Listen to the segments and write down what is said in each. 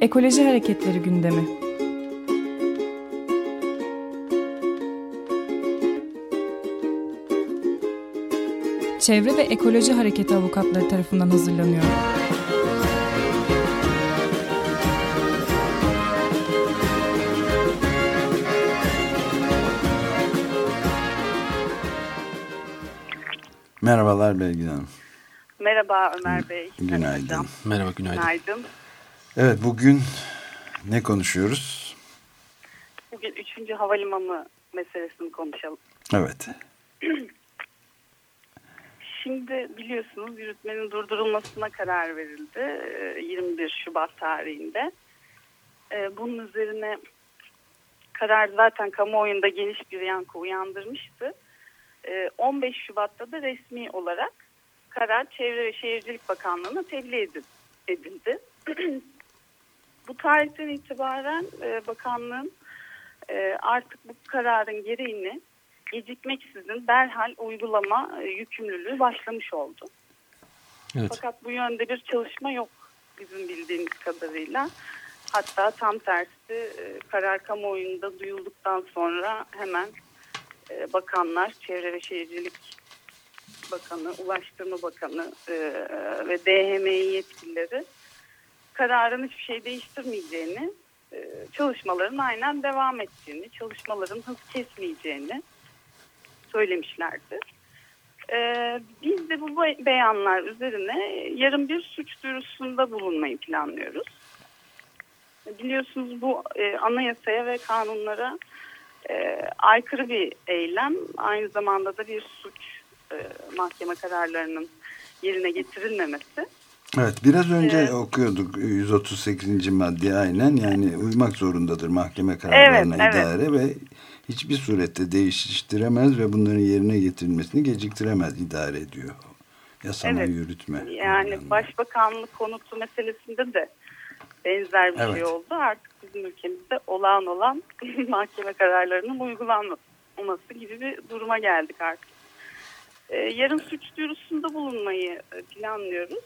Ekoloji Hareketleri gündemi. Çevre ve Ekoloji Hareketi avukatları tarafından hazırlanıyor. Merhabalar Belgin Hanım. Merhaba Ömer Bey. Günaydın. Merhaba, günaydın. Günaydın. Evet, bugün ne konuşuyoruz? Bugün 3. havalimanı meselesini konuşalım. Evet. Şimdi biliyorsunuz yürütmenin durdurulmasına karar verildi 21 Şubat tarihinde. Bunun üzerine karar zaten kamuoyunda geniş bir yankı uyandırmıştı. 15 Şubat'ta da resmi olarak karar Çevre ve Şehircilik Bakanlığı'na tebliğ edildi. bu tarihten itibaren bakanlığın artık bu kararın gereğini gecikmeksizin derhal uygulama yükümlülüğü başlamış oldu. Evet. Fakat bu yönde bir çalışma yok bizim bildiğimiz kadarıyla. Hatta tam tersi karar kamuoyunda duyulduktan sonra hemen bakanlar, Çevre ve Şehircilik Bakanı, Ulaştırma Bakanı ve DHMİ yetkilileri kararın hiçbir şey değiştirmeyeceğini, çalışmaların aynen devam ettiğini, çalışmaların hız kesmeyeceğini söylemişlerdi. Ee, biz de bu beyanlar üzerine yarın bir suç duyurusunda bulunmayı planlıyoruz. Biliyorsunuz bu e, anayasaya ve kanunlara e, aykırı bir eylem. Aynı zamanda da bir suç e, mahkeme kararlarının yerine getirilmemesi. Evet biraz önce evet. okuyorduk 138. madde aynen yani uymak zorundadır mahkeme kararlarına evet, idare evet. ve hiçbir surette değiştiremez ve bunların yerine getirilmesini geciktiremez idare ediyor. Yasama evet. yürütme. Yani yani başbakanlık konutu meselesinde de benzer bir şey evet. şey oldu. Artık bizim ülkemizde olağan olan mahkeme kararlarının uygulanması gibi bir duruma geldik artık. Ee, yarın suç duyurusunda bulunmayı planlıyoruz.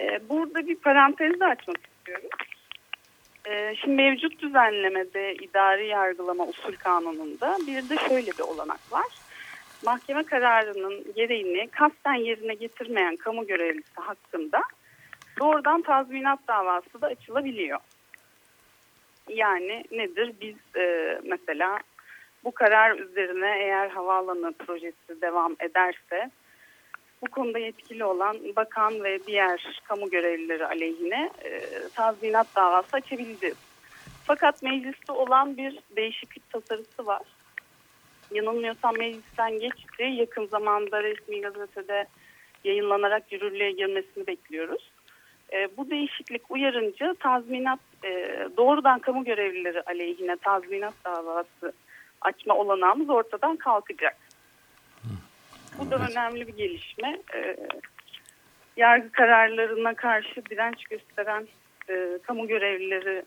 Ee, burada bir parantez de açmak istiyorum. Ee, şimdi mevcut düzenlemede idari yargılama usul kanununda bir de şöyle bir olanak var. Mahkeme kararının gereğini kasten yerine getirmeyen kamu görevlisi hakkında doğrudan tazminat davası da açılabiliyor. Yani nedir? Biz e, mesela bu karar üzerine eğer havaalanı projesi devam ederse bu konuda yetkili olan bakan ve diğer kamu görevlileri aleyhine e, tazminat davası açabildi. Fakat mecliste olan bir değişiklik tasarısı var. Yanılmıyorsam meclisten geçti. Yakın zamanda resmi gazetede yayınlanarak yürürlüğe girmesini bekliyoruz. E, bu değişiklik uyarınca tazminat e, doğrudan kamu görevlileri aleyhine tazminat davası açma olanağımız ortadan kalkacak. Bu da evet. önemli bir gelişme. E, yargı kararlarına karşı direnç gösteren e, kamu görevlileri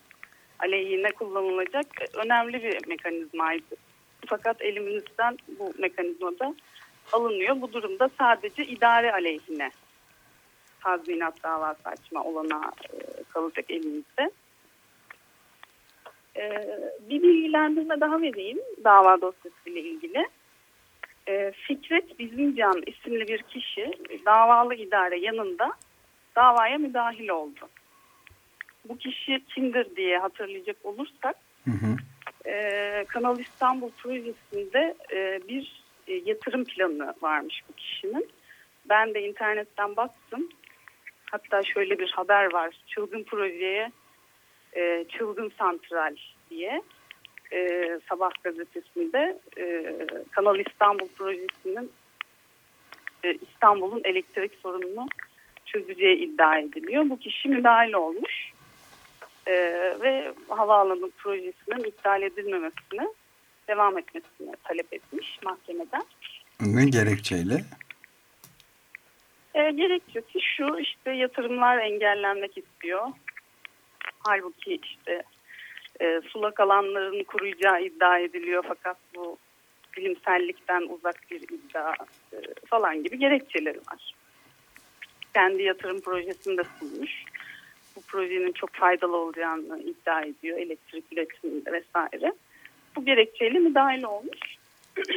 aleyhine kullanılacak önemli bir mekanizmaydı. Fakat elimizden bu mekanizmada alınıyor. Bu durumda sadece idare aleyhine tazminat davası açma olana e, kalacak elimizde. E, bir bilgilendirme daha vereyim dava dosyası ile ilgili. E, Fikret Bizimcan isimli bir kişi davalı idare yanında davaya müdahil oldu. Bu kişi kimdir diye hatırlayacak olursak hı hı. E, Kanal İstanbul projesinde e, bir e, yatırım planı varmış bu kişinin. Ben de internetten baktım. Hatta şöyle bir haber var. Çılgın projeye e, çılgın santral diye e, Sabah gazetesinde e, Kanal İstanbul projesinin e, İstanbul'un elektrik sorununu çözeceği iddia ediliyor. Bu kişi müdahale olmuş e, ve havaalanı projesinin iptal edilmemesini devam etmesini talep etmiş mahkemeden. Ne gerekçeyle? E, gerekçesi şu işte yatırımlar engellenmek istiyor. Halbuki işte e, sulak alanların kuruyacağı iddia ediliyor fakat bu bilimsellikten uzak bir iddia e, falan gibi gerekçeleri var. Kendi yatırım projesinde sunmuş. bu projenin çok faydalı olacağını iddia ediyor elektrik üretiminde vesaire. Bu gerekçeyle müdahale olmuş.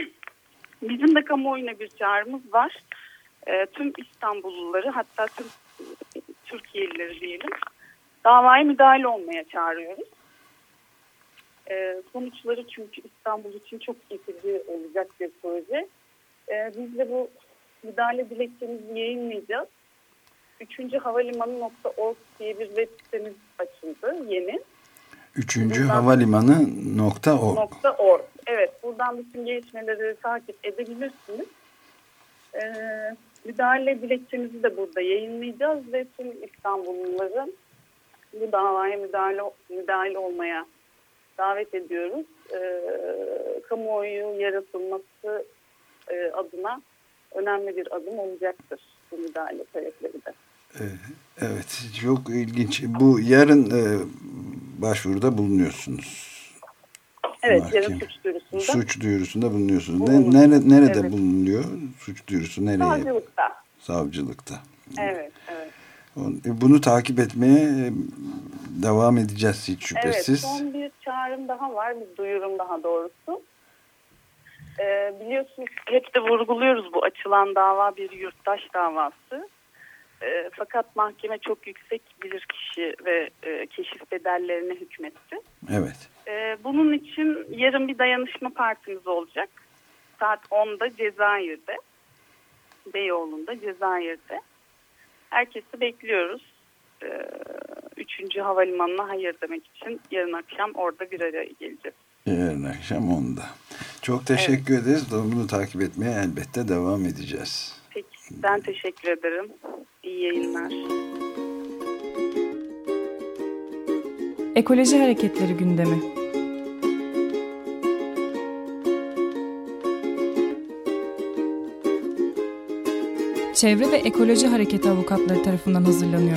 Bizim de kamuoyuna bir çağrımız var. E, tüm İstanbulluları hatta tüm Türkiye'lileri diyelim davaya müdahale olmaya çağırıyoruz. E, sonuçları çünkü İstanbul için çok getirici olacak bir proje. E, biz de bu müdahale dilekçemizi yayınlayacağız. Üçüncü havalimanı.org diye bir web sitemiz açıldı yeni. Üçüncü havalimanı nokta org. Nokta org. Evet buradan bütün gelişmeleri takip edebilirsiniz. Ee, müdahale dilekçemizi de burada yayınlayacağız ve tüm İstanbulluların bu davaya müdahale, müdahale olmaya davet ediyoruz. Ee, kamuoyu yaratılması e, adına önemli bir adım olacaktır bu müdahale talepleri de. Ee, evet, çok ilginç. Bu yarın e, başvuruda bulunuyorsunuz. Evet, Mahkeme. yarın suç duyurusunda. Suç duyurusunda bulunuyorsunuz. Ne, nere, nerede evet. bulunuyor suç duyurusu? Nereye? Savcılıkta. Savcılıkta. Evet, evet. E, bunu takip etmeye e, devam edeceğiz hiç şüphesiz. Evet, son bir çağrım daha var, bir duyurum daha doğrusu. Ee, biliyorsunuz hep de vurguluyoruz bu açılan dava bir yurttaş davası. Ee, fakat mahkeme çok yüksek bilirkişi ve e, keşif bedellerine hükmetti. Evet. Ee, bunun için yarın bir dayanışma partimiz olacak. Saat 10'da Cezayir'de. Beyoğlu'nda, Cezayir'de. Herkesi bekliyoruz. Ee, 3. Havalimanı'na hayır demek için yarın akşam orada bir araya geleceğiz. Yarın akşam onda. Çok teşekkür evet. ederiz. Bunu takip etmeye elbette devam edeceğiz. Peki. Ben teşekkür ederim. İyi yayınlar. Ekoloji Hareketleri gündemi. Çevre ve Ekoloji Hareket Avukatları tarafından hazırlanıyor.